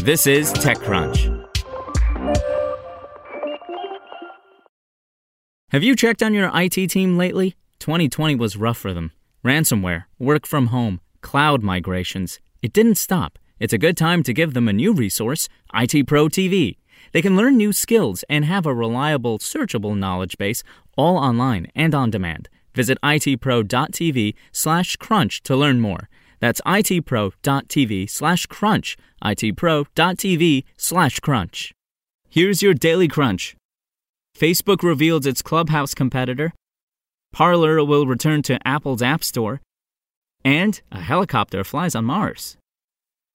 This is TechCrunch. Have you checked on your IT team lately? 2020 was rough for them. Ransomware, work from home, cloud migrations. It didn't stop. It's a good time to give them a new resource, IT Pro TV. They can learn new skills and have a reliable, searchable knowledge base all online and on demand. Visit itpro.tv slash crunch to learn more. That's itpro.tv slash crunch. itpro.tv slash crunch. Here's your daily crunch. Facebook reveals its Clubhouse competitor. Parler will return to Apple's App Store. And a helicopter flies on Mars.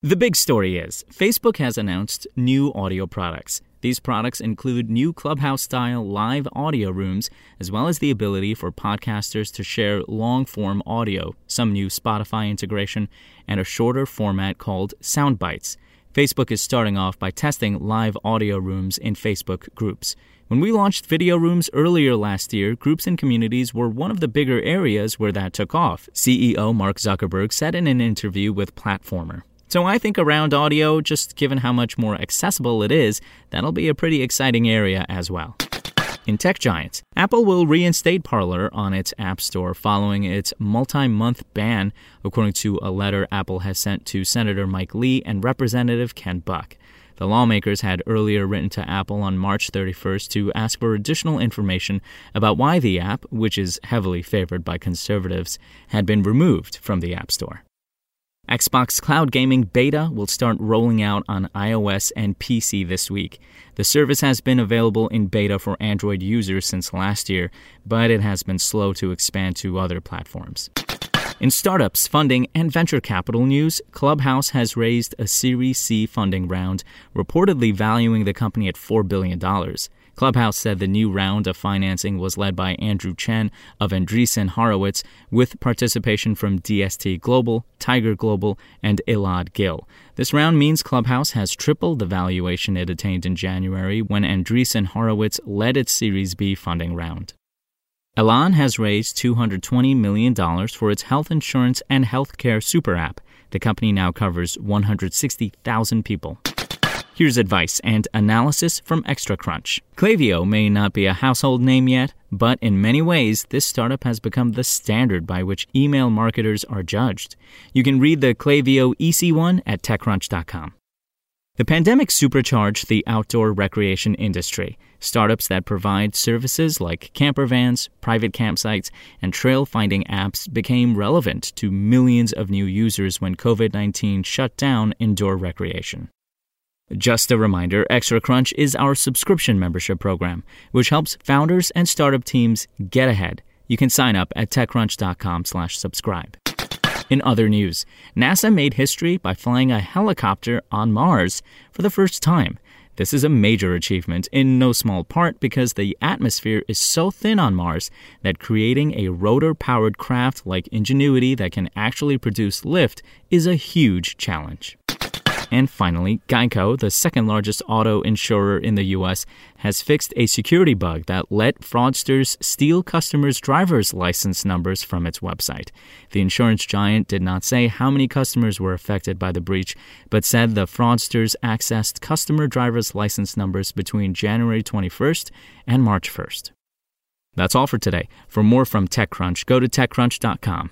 The big story is Facebook has announced new audio products. These products include new Clubhouse style live audio rooms, as well as the ability for podcasters to share long form audio, some new Spotify integration, and a shorter format called Soundbites. Facebook is starting off by testing live audio rooms in Facebook groups. When we launched video rooms earlier last year, groups and communities were one of the bigger areas where that took off, CEO Mark Zuckerberg said in an interview with Platformer. So I think around audio, just given how much more accessible it is, that'll be a pretty exciting area as well. In tech giants, Apple will reinstate Parler on its App Store following its multi month ban, according to a letter Apple has sent to Senator Mike Lee and Representative Ken Buck. The lawmakers had earlier written to Apple on March 31st to ask for additional information about why the app, which is heavily favored by conservatives, had been removed from the App Store. Xbox Cloud Gaming Beta will start rolling out on iOS and PC this week. The service has been available in beta for Android users since last year, but it has been slow to expand to other platforms. In startups, funding, and venture capital news, Clubhouse has raised a Series C funding round, reportedly valuing the company at $4 billion. Clubhouse said the new round of financing was led by Andrew Chen of Andreessen Horowitz, with participation from DST Global, Tiger Global, and Elad Gil. This round means Clubhouse has tripled the valuation it attained in January when Andreessen Horowitz led its Series B funding round. Alan has raised $220 million for its health insurance and healthcare super app. The company now covers 160,000 people. Here's advice and analysis from ExtraCrunch. Klaviyo may not be a household name yet, but in many ways, this startup has become the standard by which email marketers are judged. You can read the Klaviyo EC1 at TechCrunch.com. The pandemic supercharged the outdoor recreation industry. Startups that provide services like camper vans, private campsites, and trail finding apps became relevant to millions of new users when COVID 19 shut down indoor recreation. Just a reminder, Extra Crunch is our subscription membership program, which helps founders and startup teams get ahead. You can sign up at techcrunch.com/slash subscribe. In other news, NASA made history by flying a helicopter on Mars for the first time. This is a major achievement, in no small part because the atmosphere is so thin on Mars that creating a rotor powered craft like Ingenuity that can actually produce lift is a huge challenge. And finally, Geico, the second largest auto insurer in the U.S., has fixed a security bug that let fraudsters steal customers' driver's license numbers from its website. The insurance giant did not say how many customers were affected by the breach, but said the fraudsters accessed customer driver's license numbers between January 21st and March 1st. That's all for today. For more from TechCrunch, go to TechCrunch.com.